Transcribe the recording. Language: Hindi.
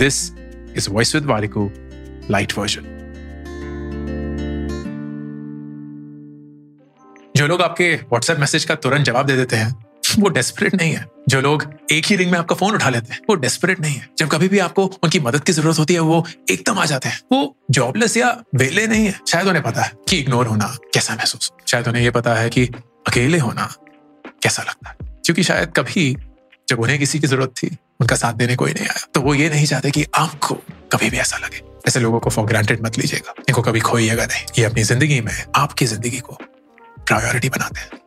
दिस इज़ वॉइस विद वारिको लाइट वर्जन जो लोग आपके व्हाट्सएप मैसेज का तुरंत जवाब दे देते हैं, वो डेस्परेट नहीं है। जो लोग एक ही रिंग में आपका फ़ोन उठा लेते हैं, वो डेस्परेट नहीं है। जब कभी भी आपको उनकी मदद की ज़रूरत होती है, वो एकदम आ जाते हैं। वो जॉबलेस या वेले नहीं है। शायद उन्हें पता है कि इग्नोर होना कैसा महसूस। शायद उन्हें ये पता है कि अकेले होना कैसा लगता है। क्योंकि शायद कभी जब उन्हें किसी की ज़रूरत थी उनका साथ देने कोई नहीं आया। तो वो ये नहीं चाहते कि आपको कभी भी ऐसा लगे। ऐसे लोगों को फॉर ग्रांटेड मत लीजिएगा। इनको कभी खोइएगा नहीं। ये अपनी ज़िंदगी में आपकी ज़िंदगी को प्रायोरिटी बनाते हैं।